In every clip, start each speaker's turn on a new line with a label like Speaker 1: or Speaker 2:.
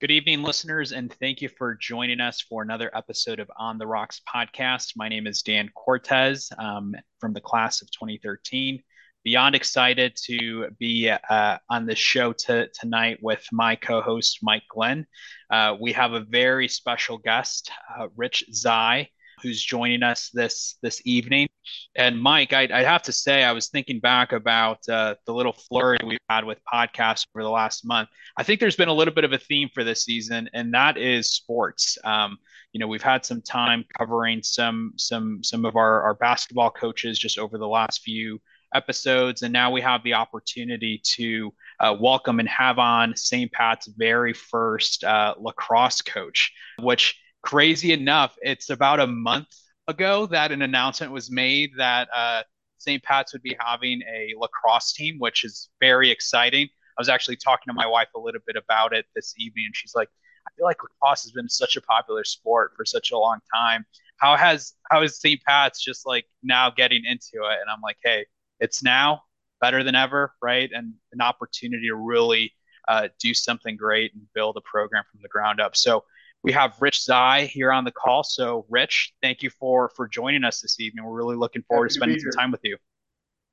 Speaker 1: Good evening, listeners, and thank you for joining us for another episode of On the Rocks podcast. My name is Dan Cortez um, from the class of 2013. Beyond excited to be uh, on the show to, tonight with my co host, Mike Glenn. Uh, we have a very special guest, uh, Rich Zei who's joining us this this evening. And Mike, I'd, I'd have to say, I was thinking back about uh, the little flurry we've had with podcasts over the last month. I think there's been a little bit of a theme for this season, and that is sports. Um, you know, we've had some time covering some some some of our, our basketball coaches just over the last few episodes, and now we have the opportunity to uh, welcome and have on St. Pat's very first uh, lacrosse coach, which crazy enough, it's about a month ago that an announcement was made that uh, St. Pat's would be having a lacrosse team, which is very exciting. I was actually talking to my wife a little bit about it this evening, and she's like, "I feel like lacrosse has been such a popular sport for such a long time. How has how is St. Pat's just like now getting into it?" And I'm like, "Hey, it's now better than ever, right? And an opportunity to really uh, do something great and build a program from the ground up." So we have Rich Zei here on the call. So, Rich, thank you for for joining us this evening. We're really looking forward Happy to spending some time with you.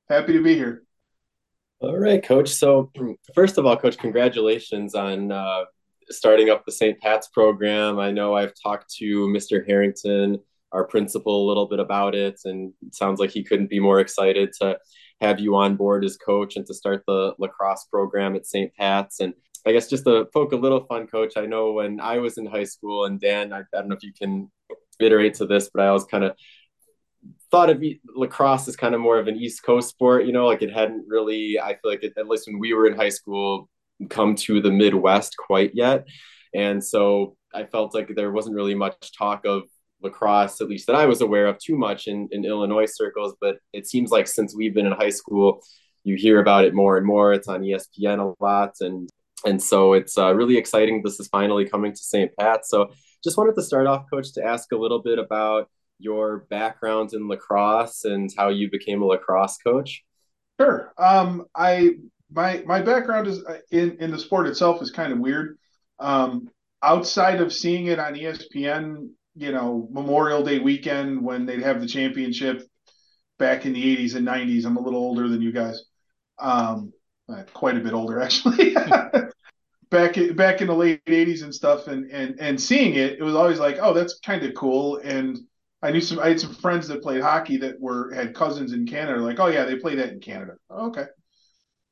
Speaker 2: Happy to be here.
Speaker 3: All right, Coach. So, first of all, Coach, congratulations on uh, starting up the St. Pat's program. I know I've talked to Mr. Harrington, our principal, a little bit about it, and it sounds like he couldn't be more excited to have you on board as coach and to start the lacrosse program at St. Pat's. And I guess just to poke a little fun, coach. I know when I was in high school, and Dan, I, I don't know if you can iterate to this, but I always kind of thought of lacrosse as kind of more of an East Coast sport. You know, like it hadn't really. I feel like it, at least when we were in high school, come to the Midwest quite yet, and so I felt like there wasn't really much talk of lacrosse, at least that I was aware of, too much in, in Illinois circles. But it seems like since we've been in high school, you hear about it more and more. It's on ESPN a lot, and and so it's uh, really exciting. This is finally coming to St. Pat. So just wanted to start off, Coach, to ask a little bit about your background in lacrosse and how you became a lacrosse coach.
Speaker 2: Sure. Um, I my my background is uh, in in the sport itself is kind of weird. Um, outside of seeing it on ESPN, you know, Memorial Day weekend when they'd have the championship back in the 80s and 90s. I'm a little older than you guys. Um, uh, quite a bit older actually. back in, back in the late '80s and stuff, and and and seeing it, it was always like, oh, that's kind of cool. And I knew some, I had some friends that played hockey that were had cousins in Canada. Like, oh yeah, they play that in Canada. okay.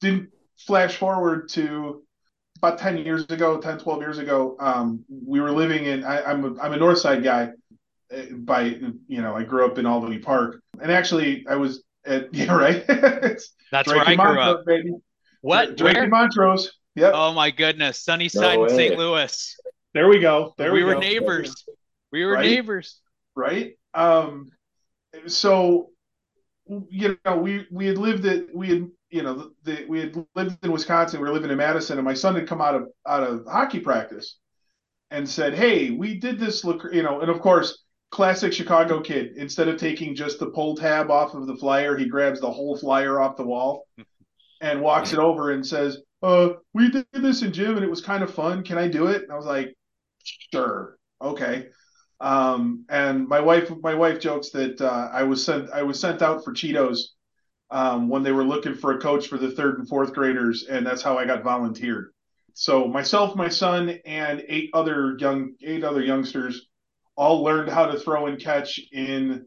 Speaker 2: Didn't flash forward to about 10 years ago, 10, 12 years ago. Um, we were living in. I, I'm a, I'm a North Side guy. Eh, by you know, I grew up in Albany Park, and actually, I was at yeah, right.
Speaker 1: That's where I grew up, baby. What?
Speaker 2: Drake Where? Montrose. Yep.
Speaker 1: Oh my goodness, sunny side no in St. Louis.
Speaker 2: There we go. There
Speaker 1: we,
Speaker 2: we
Speaker 1: were neighbors. We were right? neighbors.
Speaker 2: Right. Um. So, you know, we we had lived at we had you know the, we had lived in Wisconsin. We were living in Madison, and my son had come out of out of hockey practice and said, "Hey, we did this look, you know." And of course, classic Chicago kid. Instead of taking just the pull tab off of the flyer, he grabs the whole flyer off the wall and walks it over and says, uh, we did this in gym and it was kind of fun. Can I do it? And I was like, sure. Okay. Um, and my wife, my wife jokes that uh, I was sent, I was sent out for Cheetos um, when they were looking for a coach for the third and fourth graders, and that's how I got volunteered. So myself, my son, and eight other young, eight other youngsters, all learned how to throw and catch in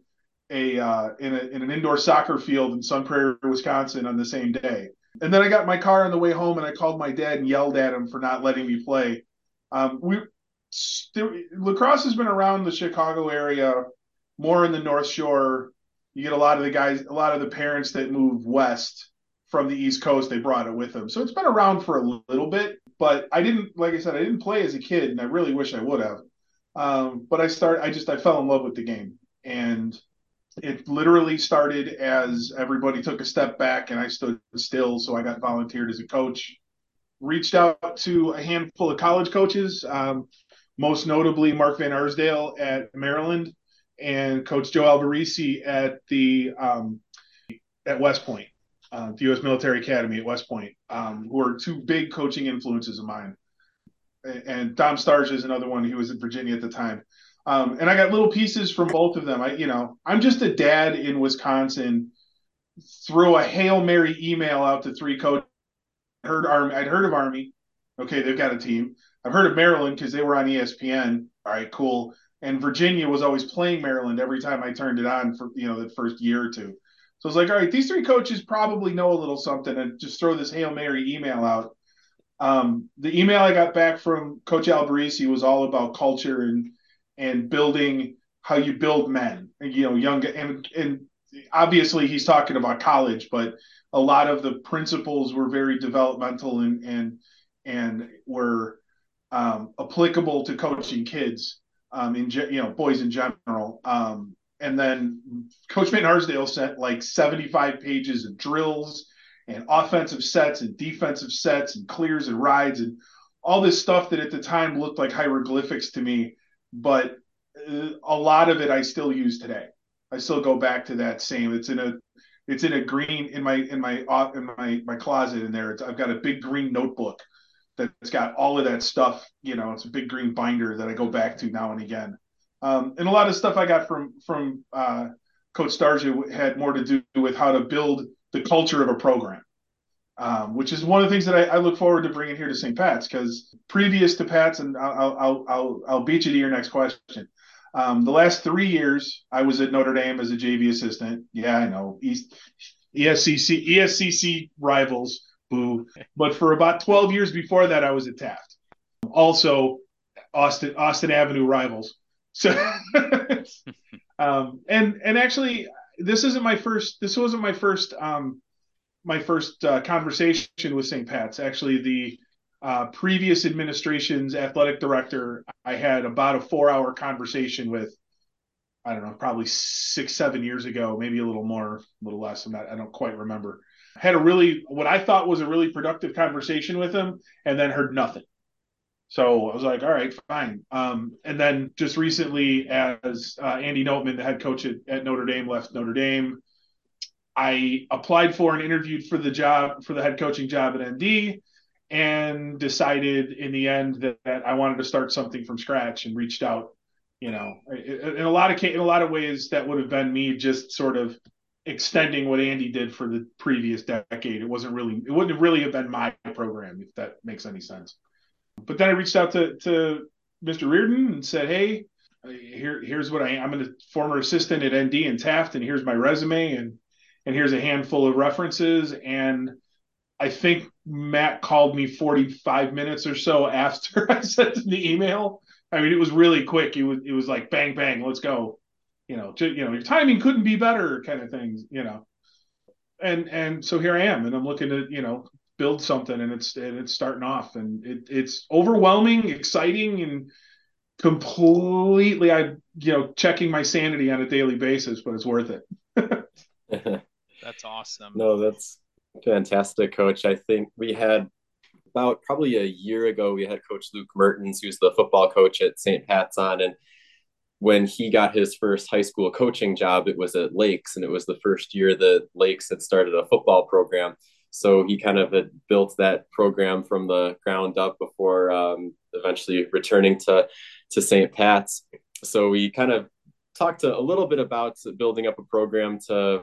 Speaker 2: a uh, in a in an indoor soccer field in Sun Prairie, Wisconsin, on the same day. And then I got my car on the way home and I called my dad and yelled at him for not letting me play. Um, we lacrosse has been around the Chicago area, more in the North Shore. You get a lot of the guys, a lot of the parents that move west from the East Coast, they brought it with them. So it's been around for a little bit, but I didn't, like I said, I didn't play as a kid, and I really wish I would have. Um, but I start, I just, I fell in love with the game, and it literally started as everybody took a step back and I stood still. So I got volunteered as a coach. Reached out to a handful of college coaches, um, most notably Mark Van Arsdale at Maryland and Coach Joe Alberici at the um, at West Point, uh, the U.S. Military Academy at West Point, um, who are two big coaching influences of mine. and Dom Starsia is another one who was in Virginia at the time. Um, and I got little pieces from both of them. I, you know, I'm just a dad in Wisconsin. Throw a hail mary email out to three coaches. Heard Army. I'd heard of Army. Okay, they've got a team. I've heard of Maryland because they were on ESPN. All right, cool. And Virginia was always playing Maryland every time I turned it on for you know the first year or two. So I was like, all right, these three coaches probably know a little something, and just throw this hail mary email out. Um, the email I got back from Coach Alberici was all about culture and and building how you build men, you know, young and and obviously he's talking about college, but a lot of the principles were very developmental and and and were um, applicable to coaching kids um, in you know boys in general. Um, and then Coach Van Arsdale sent like 75 pages of drills and offensive sets and defensive sets and clears and rides and all this stuff that at the time looked like hieroglyphics to me, but uh, a lot of it I still use today. I still go back to that same. It's in a it's in a green in my in my in my my closet in there. It's, I've got a big green notebook that's got all of that stuff. You know, it's a big green binder that I go back to now and again. Um, and a lot of stuff I got from from uh, Coach Starsia had more to do with how to build the culture of a program, um, which is one of the things that I, I, look forward to bringing here to St. Pat's. Because previous to Pat's, and I'll, I'll I'll I'll beat you to your next question. Um, the last three years, I was at Notre Dame as a JV assistant. Yeah, I know East ESCC ESCC rivals, boo. But for about 12 years before that, I was at Taft. Also, Austin Austin Avenue rivals. So, um, and and actually, this isn't my first. This wasn't my first. Um, my first uh, conversation with St. Pat's. Actually, the uh, previous administration's athletic director, I had about a four-hour conversation with. I don't know, probably six, seven years ago, maybe a little more, a little less. I'm not. I don't quite remember. Had a really what I thought was a really productive conversation with him, and then heard nothing. So I was like, all right, fine. Um, and then just recently, as uh, Andy Noteman, the head coach at, at, Notre Dame, left Notre Dame, I applied for and interviewed for the job for the head coaching job at ND, and decided in the end that, that I wanted to start something from scratch and reached out. You know, in a lot of in a lot of ways, that would have been me just sort of extending what Andy did for the previous decade. It wasn't really, it wouldn't really have been my program if that makes any sense. But then I reached out to, to Mr. Reardon and said, Hey, here, here's what I. I'm a former assistant at ND and Taft, and here's my resume, and and here's a handful of references. And I think Matt called me 45 minutes or so after I sent the email. I mean, it was really quick. It was it was like bang bang, let's go. You know, to, you know, your timing couldn't be better, kind of things. You know, and and so here I am, and I'm looking to you know build something and it's and it's starting off and it, it's overwhelming exciting and completely i you know checking my sanity on a daily basis but it's worth it
Speaker 1: that's awesome
Speaker 3: no that's fantastic coach i think we had about probably a year ago we had coach luke mertens who's the football coach at st pat's on and when he got his first high school coaching job it was at lakes and it was the first year that lakes had started a football program so he kind of had built that program from the ground up before um, eventually returning to to St. Pat's. So we kind of talked a, a little bit about building up a program to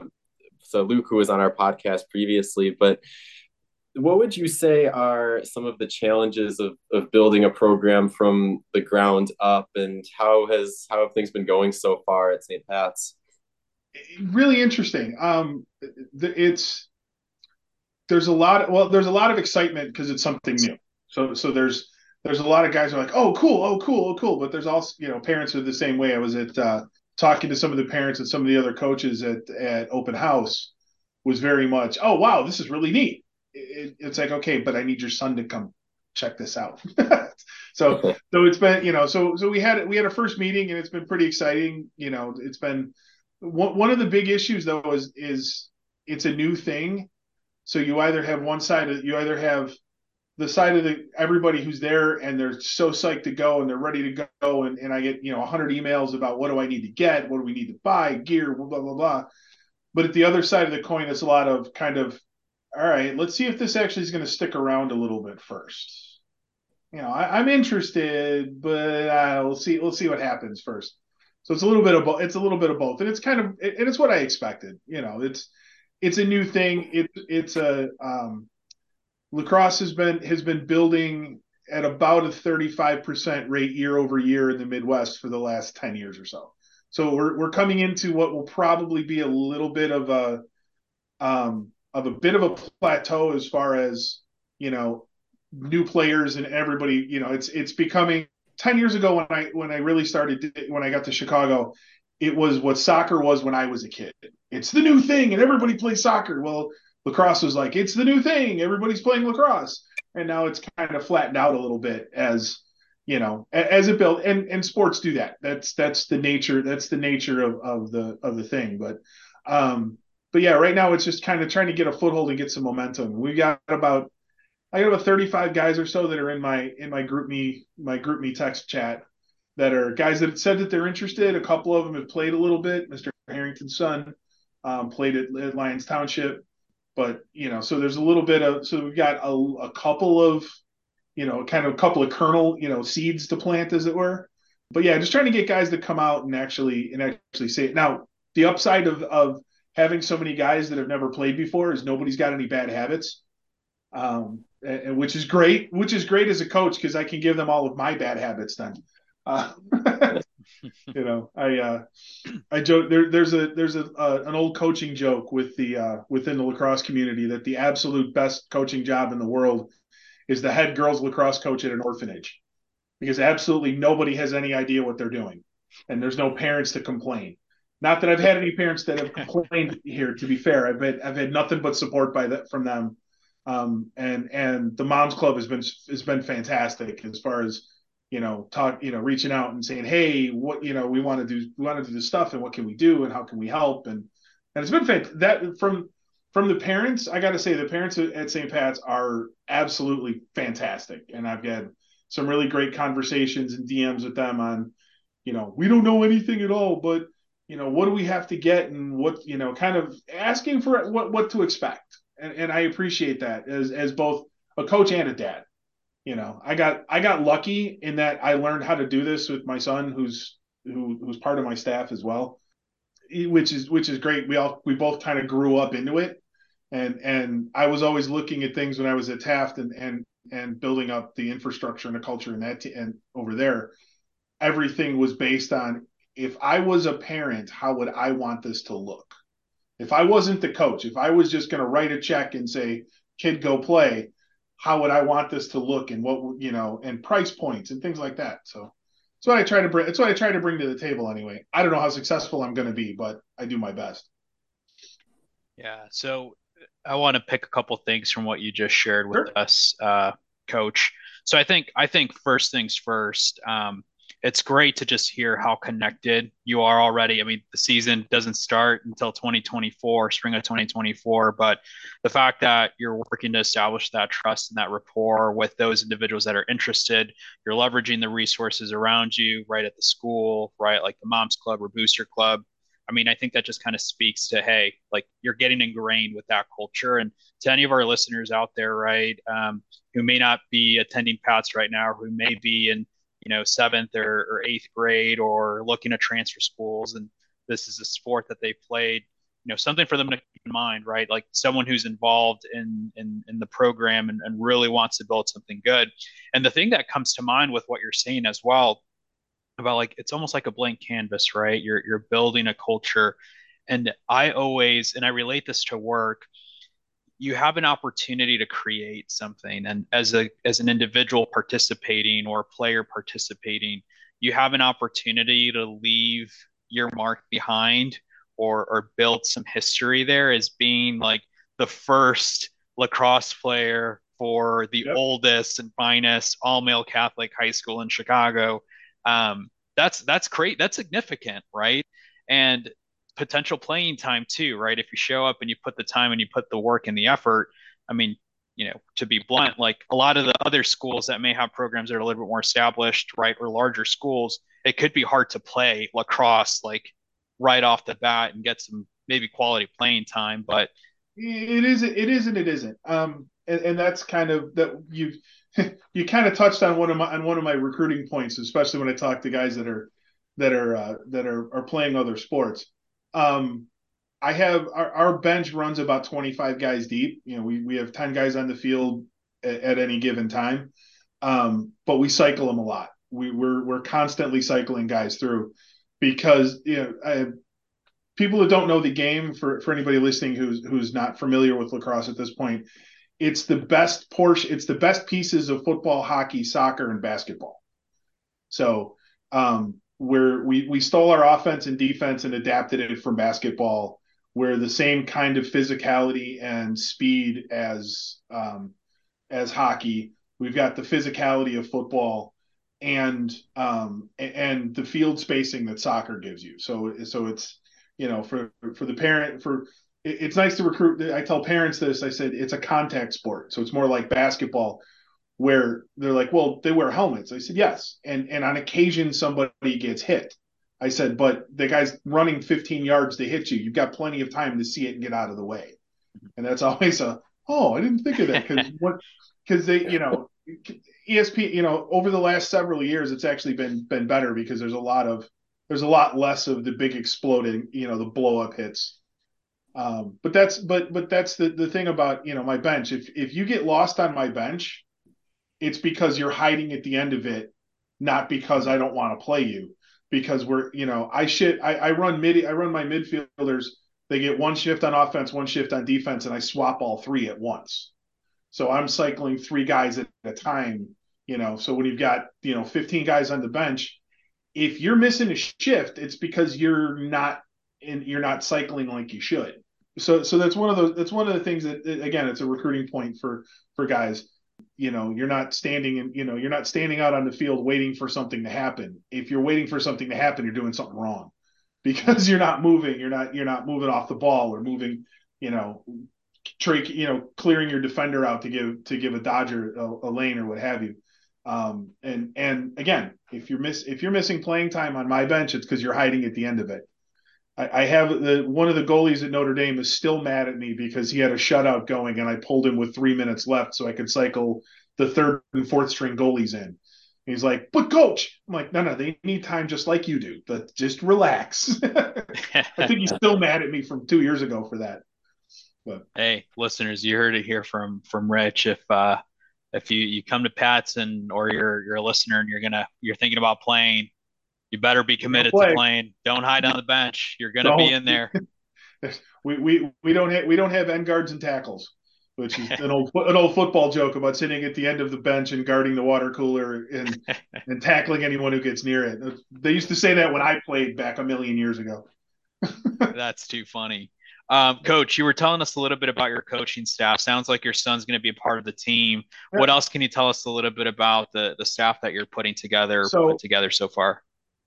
Speaker 3: so Luke, who was on our podcast previously, but what would you say are some of the challenges of, of building a program from the ground up and how has how have things been going so far at st pat's?
Speaker 2: Really interesting. Um, it's there's a lot of, well there's a lot of excitement because it's something new. So so there's there's a lot of guys who are like oh cool oh cool oh cool but there's also you know parents are the same way. I was at uh, talking to some of the parents and some of the other coaches at at open house was very much oh wow this is really neat. It, it's like okay but i need your son to come check this out. So so it's been you know so so we had we had a first meeting and it's been pretty exciting you know it's been one, one of the big issues though is is it's a new thing. So you either have one side of you either have the side of the everybody who's there and they're so psyched to go and they're ready to go and, and I get you know 100 emails about what do I need to get what do we need to buy gear blah blah blah blah but at the other side of the coin it's a lot of kind of all right let's see if this actually is going to stick around a little bit first you know, I, am interested, but uh, we'll see. We'll see what happens first. So it's a little bit of both. It's a little bit of both, and it's kind of and it's what I expected. You know, it's it's a new thing. It it's a um, lacrosse has been has been building at about a 35% rate year over year in the Midwest for the last 10 years or so. So we're we're coming into what will probably be a little bit of a um, of a bit of a plateau as far as you know new players and everybody. You know, it's it's becoming 10 years ago when I when I really started when I got to Chicago, it was what soccer was when I was a kid. It's the new thing and everybody plays soccer. Well, lacrosse was like it's the new thing. Everybody's playing lacrosse, and now it's kind of flattened out a little bit as you know as it built and and sports do that. That's that's the nature that's the nature of of the of the thing. But um but yeah right now it's just kind of trying to get a foothold and get some momentum. We've got about i got about 35 guys or so that are in my in my GroupMe my GroupMe text chat that are guys that said that they're interested. A couple of them have played a little bit. Mr harrington's son um, played at, at Lyons township but you know so there's a little bit of so we've got a, a couple of you know, kind of a couple of kernel, you know, seeds to plant, as it were. But yeah, just trying to get guys to come out and actually and actually say it. Now, the upside of of having so many guys that have never played before is nobody's got any bad habits, um, and, which is great. Which is great as a coach because I can give them all of my bad habits then. Uh, you know, I uh, I joke there. There's a there's a uh, an old coaching joke with the uh, within the lacrosse community that the absolute best coaching job in the world is the head girls lacrosse coach at an orphanage because absolutely nobody has any idea what they're doing and there's no parents to complain not that i've had any parents that have complained here to be fair i've had, I've had nothing but support by that from them um, and and the moms club has been has been fantastic as far as you know talk you know reaching out and saying hey what you know we want to do we want to do this stuff and what can we do and how can we help and and it's been fantastic that from from the parents, I got to say the parents at St. Pat's are absolutely fantastic, and I've had some really great conversations and DMs with them on, you know, we don't know anything at all, but you know, what do we have to get, and what you know, kind of asking for what what to expect, and, and I appreciate that as as both a coach and a dad. You know, I got I got lucky in that I learned how to do this with my son, who's who who's part of my staff as well, which is which is great. We all we both kind of grew up into it and and I was always looking at things when I was at Taft and and and building up the infrastructure and the culture and that t- and over there, everything was based on if I was a parent, how would I want this to look? If I wasn't the coach, if I was just going to write a check and say, "Kid, go play," how would I want this to look and what you know and price points and things like that. So that's what I try to bring. That's what I try to bring to the table anyway. I don't know how successful I'm going to be, but I do my best.
Speaker 1: Yeah. So I want to pick a couple things from what you just shared with sure. us, uh, Coach. So I think I think first things first. Um, it's great to just hear how connected you are already. I mean, the season doesn't start until 2024, spring of 2024, but the fact that you're working to establish that trust and that rapport with those individuals that are interested, you're leveraging the resources around you, right at the school, right, like the Moms Club or Booster Club, I mean, I think that just kind of speaks to, hey, like you're getting ingrained with that culture. And to any of our listeners out there, right, um, who may not be attending PATS right now, who may be in, you know, seventh or, or eighth grade or looking to transfer schools, and this is a sport that they played, you know, something for them to keep in mind, right? Like someone who's involved in in, in the program and, and really wants to build something good. And the thing that comes to mind with what you're saying as well about like it's almost like a blank canvas, right? You're you're building a culture. And I always and I relate this to work, you have an opportunity to create something and as a as an individual participating or a player participating, you have an opportunity to leave your mark behind or or build some history there as being like the first lacrosse player for the yep. oldest and finest all male Catholic high school in Chicago um, that's that's great. That's significant, right? And potential playing time too, right? If you show up and you put the time and you put the work and the effort, I mean, you know, to be blunt, like a lot of the other schools that may have programs that are a little bit more established, right, or larger schools, it could be hard to play lacrosse like right off the bat and get some maybe quality playing time. But
Speaker 2: it is, it is, and it isn't. Um, and, and that's kind of that you you kind of touched on one of my on one of my recruiting points, especially when I talk to guys that are that are uh, that are are playing other sports. Um, I have our, our bench runs about 25 guys deep. You know, we we have 10 guys on the field at, at any given time, um, but we cycle them a lot. We we're we're constantly cycling guys through because you know I, people who don't know the game for for anybody listening who's who's not familiar with lacrosse at this point it's the best portion it's the best pieces of football hockey soccer and basketball so um where we we stole our offense and defense and adapted it from basketball where the same kind of physicality and speed as um as hockey we've got the physicality of football and um and the field spacing that soccer gives you so so it's you know for for the parent for it's nice to recruit. I tell parents this. I said it's a contact sport, so it's more like basketball, where they're like, "Well, they wear helmets." I said, "Yes," and and on occasion somebody gets hit. I said, "But the guy's running 15 yards to hit you. You've got plenty of time to see it and get out of the way." And that's always a, "Oh, I didn't think of that," because what? Because they, you know, ESP, you know, over the last several years, it's actually been been better because there's a lot of there's a lot less of the big exploding, you know, the blow up hits um, but that's but but that's the the thing about you know my bench. If if you get lost on my bench, it's because you're hiding at the end of it, not because I don't want to play you. Because we're you know I shit I, I run mid I run my midfielders. They get one shift on offense, one shift on defense, and I swap all three at once. So I'm cycling three guys at a time. You know, so when you've got you know 15 guys on the bench, if you're missing a shift, it's because you're not and you're not cycling like you should so so that's one of those that's one of the things that again it's a recruiting point for for guys you know you're not standing and you know you're not standing out on the field waiting for something to happen. If you're waiting for something to happen you're doing something wrong because you're not moving. You're not you're not moving off the ball or moving you know trick you know clearing your defender out to give to give a dodger a, a lane or what have you. Um and and again if you're miss if you're missing playing time on my bench it's because you're hiding at the end of it I, have the one of the goalies at Notre Dame is still mad at me because he had a shutout going and I pulled him with three minutes left so I could cycle the third and fourth string goalies in. He's like, but coach, I'm like, no, no, they need time just like you do, but just relax. I think he's still mad at me from two years ago for that.
Speaker 1: But hey, listeners, you heard it here from from Rich. If uh if you you come to Pat's and or you're you're a listener and you're gonna you're thinking about playing, you better be committed play. to playing. Don't hide on the bench. You're going to be in there.
Speaker 2: we, we we don't have we don't have end guards and tackles, which is an old an old football joke about sitting at the end of the bench and guarding the water cooler and and tackling anyone who gets near it. They used to say that when I played back a million years ago.
Speaker 1: That's too funny. Um, Coach, you were telling us a little bit about your coaching staff. Sounds like your son's going to be a part of the team. What else can you tell us a little bit about the the staff that you're putting together so, put together so far?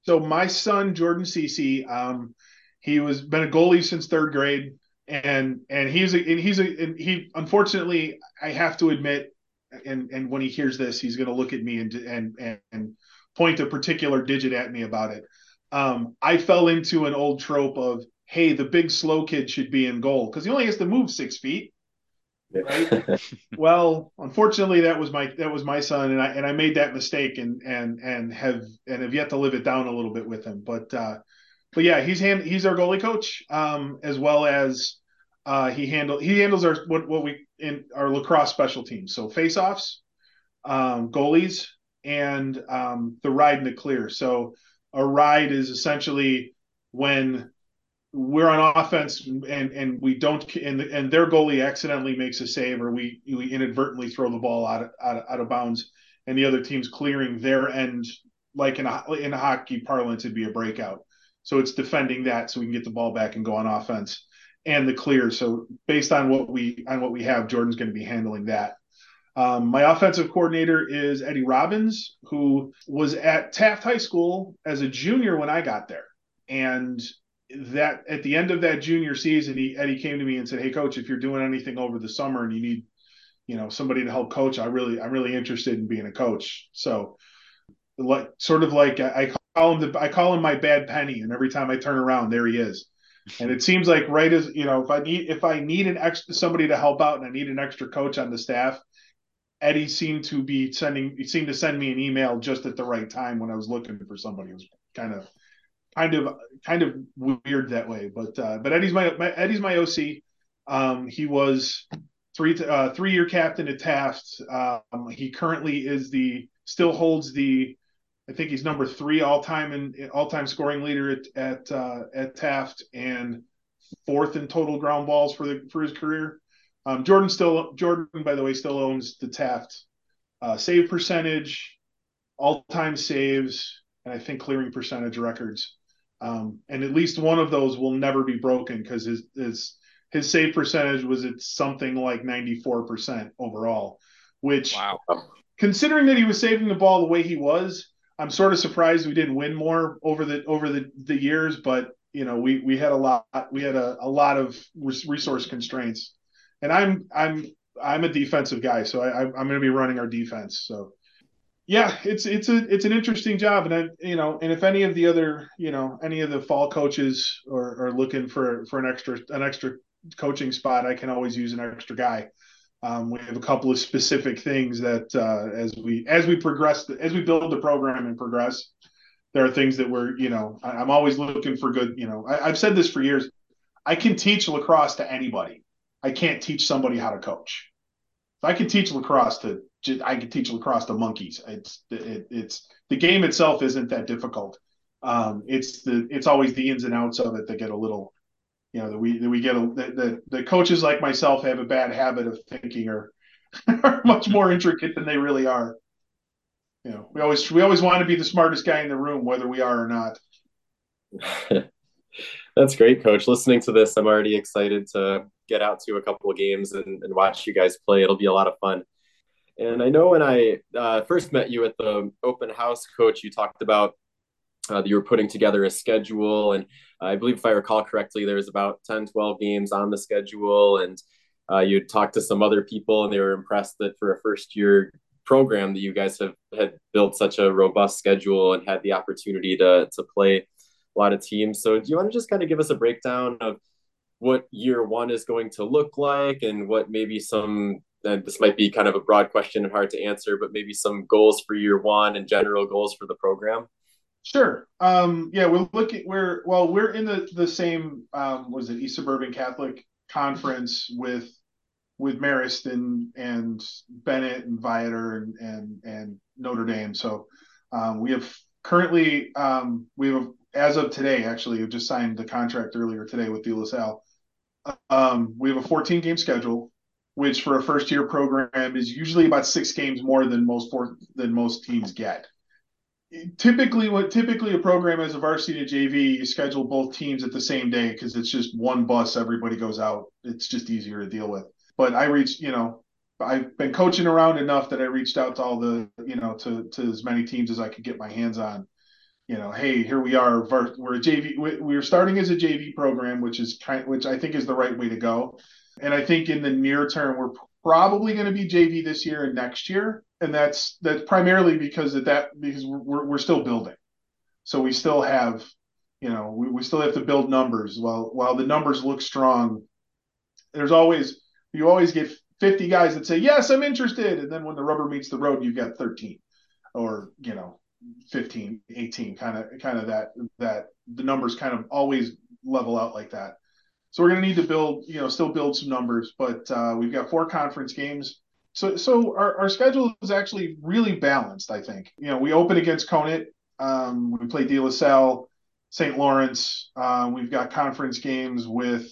Speaker 2: So my son Jordan Cece, um, he was been a goalie since third grade, and and he's a and he's a and he unfortunately I have to admit, and and when he hears this, he's going to look at me and and and point a particular digit at me about it. Um, I fell into an old trope of hey, the big slow kid should be in goal because he only has to move six feet. Right. well, unfortunately, that was my that was my son, and I and I made that mistake, and and and have and have yet to live it down a little bit with him. But uh, but yeah, he's hand, he's our goalie coach, um, as well as uh, he handle he handles our what what we in our lacrosse special teams. So faceoffs, um, goalies, and um, the ride and the clear. So a ride is essentially when we're on offense and and we don't and and their goalie accidentally makes a save or we we inadvertently throw the ball out of, out of, out of bounds and the other team's clearing their end like in a in a hockey parlance it'd be a breakout. So it's defending that so we can get the ball back and go on offense and the clear. So based on what we on what we have Jordan's going to be handling that. Um, my offensive coordinator is Eddie Robbins who was at Taft High School as a junior when I got there. And that at the end of that junior season, he Eddie came to me and said, "Hey, coach, if you're doing anything over the summer and you need, you know, somebody to help coach, I really, I'm really interested in being a coach." So, like, sort of like I call him the, I call him my bad penny, and every time I turn around, there he is. And it seems like right as you know, if I need if I need an extra somebody to help out and I need an extra coach on the staff, Eddie seemed to be sending he seemed to send me an email just at the right time when I was looking for somebody. It was kind of kind of kind of weird that way. But uh, but Eddie's my, my Eddie's my OC. Um, he was three uh, three year captain at Taft. Um, he currently is the still holds the I think he's number three all time in all time scoring leader at at uh, at Taft and fourth in total ground balls for the for his career. Um, Jordan still Jordan by the way still owns the Taft uh, save percentage, all time saves, and I think clearing percentage records. Um, and at least one of those will never be broken because his his his save percentage was at something like 94% overall, which wow. considering that he was saving the ball the way he was, I'm sort of surprised we didn't win more over the over the, the years, but you know, we we had a lot we had a, a lot of resource constraints. And I'm I'm I'm a defensive guy, so I, I'm going to be running our defense. So yeah, it's it's a it's an interesting job, and I, you know, and if any of the other you know any of the fall coaches are, are looking for for an extra an extra coaching spot, I can always use an extra guy. Um, we have a couple of specific things that uh, as we as we progress as we build the program and progress, there are things that we're you know I, am always looking for good. You know, I, I've said this for years. I can teach lacrosse to anybody. I can't teach somebody how to coach. If I can teach lacrosse to I could teach lacrosse to monkeys. It's it, it's the game itself isn't that difficult. Um, it's the it's always the ins and outs of it that get a little, you know, that we that we get a the, the coaches like myself have a bad habit of thinking are are much more intricate than they really are. You know, we always we always want to be the smartest guy in the room, whether we are or not.
Speaker 3: That's great, coach. Listening to this, I'm already excited to get out to a couple of games and, and watch you guys play. It'll be a lot of fun. And I know when I uh, first met you at the open house, coach, you talked about uh, that you were putting together a schedule. And I believe, if I recall correctly, there was about 10, 12 games on the schedule. And uh, you talked to some other people, and they were impressed that for a first year program that you guys have had built such a robust schedule and had the opportunity to, to play a lot of teams. So, do you want to just kind of give us a breakdown of what year one is going to look like and what maybe some and this might be kind of a broad question and hard to answer, but maybe some goals for year one and general goals for the program?
Speaker 2: Sure. Um, yeah, we're looking. We're well. We're in the the same. Um, was it East Suburban Catholic Conference with with Marist and and Benet and Viator and and and Notre Dame. So um, we have currently um, we have as of today actually we just signed the contract earlier today with De La Salle. Um, we have a 14 game schedule which for a first year program is usually about six games more than most for, than most teams get. Typically, what typically a program as a varsity to JV, you schedule both teams at the same day because it's just one bus. Everybody goes out. It's just easier to deal with. But I reached, you know, I've been coaching around enough that I reached out to all the, you know, to to as many teams as I could get my hands on. You know, hey, here we are. We're a JV. We're starting as a JV program, which is kind, which I think is the right way to go and I think in the near term, we're probably going to be JV this year and next year. And that's that's primarily because of that because we're we're still building. So we still have, you know, we, we still have to build numbers. While while the numbers look strong, there's always you always get 50 guys that say, Yes, I'm interested. And then when the rubber meets the road, you've got 13 or, you know, 15, 18, kind of kind of that that the numbers kind of always level out like that. So we're going to need to build, you know, still build some numbers, but uh, we've got four conference games. So, so our, our schedule is actually really balanced. I think, you know, we open against Conant, um, we play De La Salle, St. Lawrence. Uh, we've got conference games with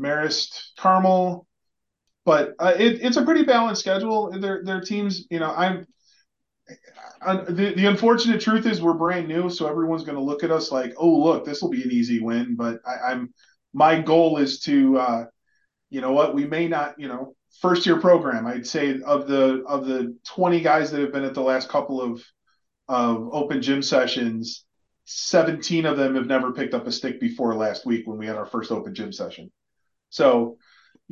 Speaker 2: Marist, Carmel, but uh, it, it's a pretty balanced schedule. Their their teams, you know, I'm. The, the unfortunate truth is we're brand new, so everyone's going to look at us like, "Oh, look, this will be an easy win." But I, I'm my goal is to, uh, you know what, we may not, you know, first year program. I'd say of the of the 20 guys that have been at the last couple of of open gym sessions, 17 of them have never picked up a stick before last week when we had our first open gym session. So,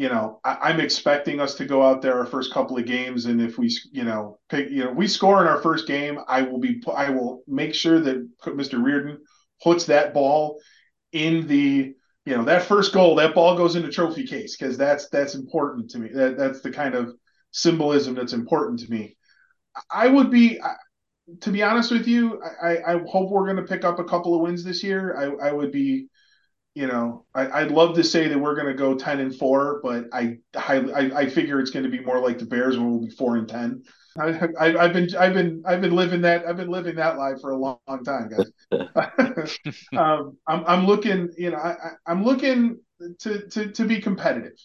Speaker 2: you know, I, am expecting us to go out there our first couple of games, and if we, you know, pick, you know, we score in our first game, I will be, I will make sure that Mr. Reardon puts that ball in the you know that first goal that ball goes into trophy case because that's that's important to me that that's the kind of symbolism that's important to me. I would be, to be honest with you, I, I hope we're going to pick up a couple of wins this year. I, I would be, you know, I, would love to say that we're going to go ten and four, but I highly, I, I figure it's going to be more like the Bears, where we'll be four and ten. I, have been, I've been, I've been living that, I've been living that life for a long, long time, guys. um, I'm, I'm looking, you know, I, I'm looking to, to, to be competitive.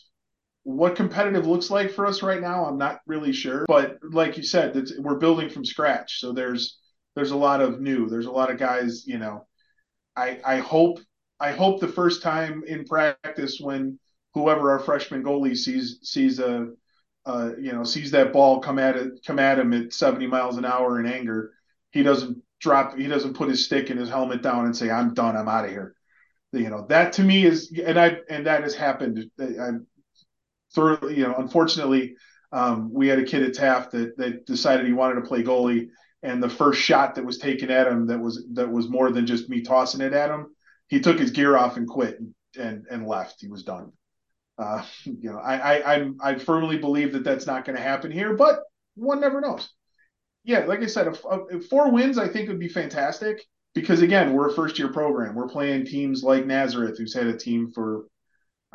Speaker 2: What competitive looks like for us right now, I'm not really sure. But like you said, we're building from scratch, so there's there's a lot of new. There's a lot of guys. You know, I I hope I hope the first time in practice when whoever our freshman goalie sees sees a uh, you know sees that ball come at it come at him at 70 miles an hour in anger, he doesn't drop he doesn't put his stick and his helmet down and say I'm done I'm out of here. You know that to me is and I and that has happened. I'm thoroughly, you know, unfortunately, um, we had a kid at Taft that that decided he wanted to play goalie, and the first shot that was taken at him that was that was more than just me tossing it at him. He took his gear off and quit and and, and left. He was done. Uh, you know, I I I'm, I firmly believe that that's not going to happen here, but one never knows. Yeah, like I said, if, if four wins I think would be fantastic because again, we're a first year program. We're playing teams like Nazareth, who's had a team for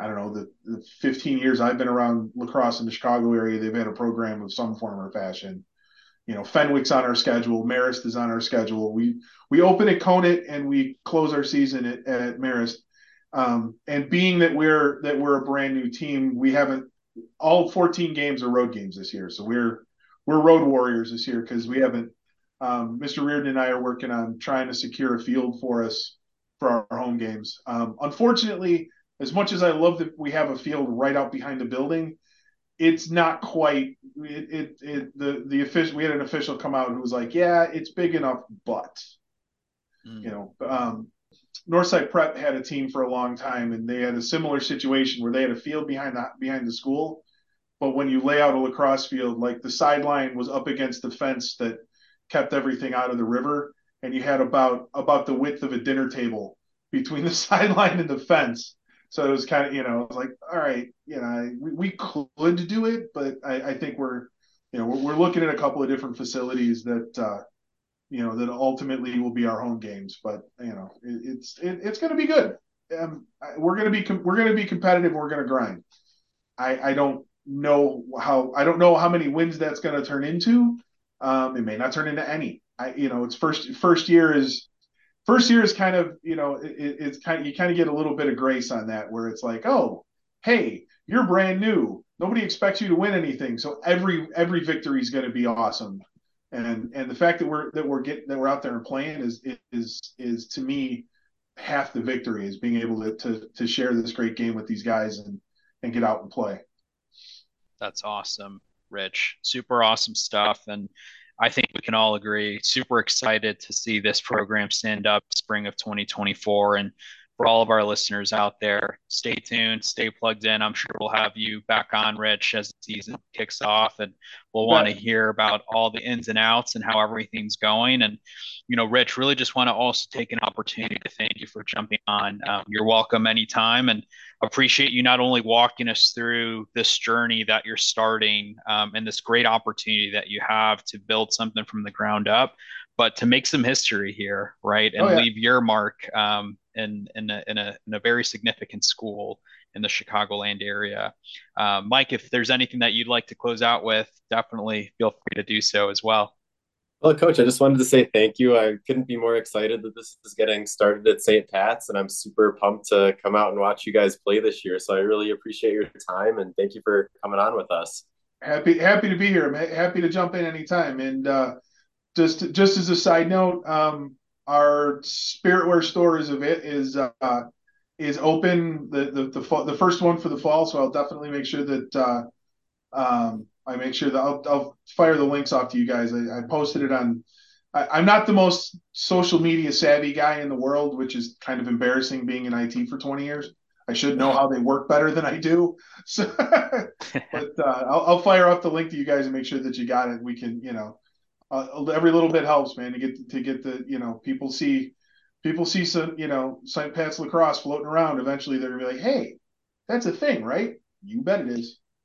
Speaker 2: I don't know, the, the 15 years I've been around lacrosse in the Chicago area, they've had a program of some form or fashion. You know, Fenwick's on our schedule, Marist is on our schedule. We we open at Conant and we close our season at, at Marist. Um, and being that we're that we're a brand new team, we haven't all 14 games are road games this year. So we're we're road warriors this year because we haven't. Um, Mr. Reardon and I are working on trying to secure a field for us for our, our home games. Um, unfortunately, as much as I love that we have a field right out behind the building, it's not quite it, it, it the the official we had an official come out who was like, yeah, it's big enough, but mm. you know, um, Northside Prep had a team for a long time, and they had a similar situation where they had a field behind the behind the school, but when you lay out a lacrosse field, like the sideline was up against the fence that kept everything out of the river, and you had about about the width of a dinner table between the sideline and the fence so it was kind of, you know, like, all right, you know, we, we could do it, but I, I think we're, you know, we're, we're, looking at a couple of different facilities that, uh, you know, that ultimately will be our home games. But you know, it, it's it, it's going to be good. Um, we're going to be we're going to be competitive. We're going to grind. I I don't know how I don't know how many wins that's going to turn into. Um, it may not turn into any. I you know, it's first first year is first year is kind of you know it, it's kind of you kind of get a little bit of grace on that where it's like oh hey you're brand new. Nobody expects you to win anything. So every every victory is going to be awesome. And and the fact that we're that we're getting that we're out there and playing is is is to me half the victory is being able to to, to share this great game with these guys and and get out and play.
Speaker 1: That's awesome rich. Super awesome stuff. And I think we can all agree, super excited to see this program stand up spring of 2024. And for all of our listeners out there, stay tuned, stay plugged in. I'm sure we'll have you back on, Rich, as the season kicks off, and we'll want to hear about all the ins and outs and how everything's going. And you know, Rich, really just want to also take an opportunity to thank you for jumping on. Um, you're welcome anytime, and appreciate you not only walking us through this journey that you're starting um, and this great opportunity that you have to build something from the ground up, but to make some history here, right, and oh, yeah. leave your mark um, in in a, in a in a very significant school in the Chicagoland area. Uh, Mike, if there's anything that you'd like to close out with, definitely feel free to do so as well.
Speaker 3: Well, Coach, I just wanted to say thank you. I couldn't be more excited that this is getting started at St. Pat's, and I'm super pumped to come out and watch you guys play this year. So I really appreciate your time, and thank you for coming on with us.
Speaker 2: Happy, happy to be here. I'm happy to jump in anytime. And uh, just, just as a side note, um, our spiritware store is is uh, is open. The the the, the first one for the fall, so I'll definitely make sure that. Uh, um, I make sure that I'll, I'll fire the links off to you guys. I, I posted it on. I, am not the most social media savvy guy in the world, which is kind of embarrassing being in IT for 20 years. I should know how they work better than I do. So, but uh, I'll, I'll, fire off the link to you guys and make sure that you got it. We can, you know, uh, every little bit helps, man, to get to get the, you know, people see, people see some, you know, St. Pat's lacrosse floating around. Eventually, they're gonna be like, hey, that's a thing, right? You bet it is.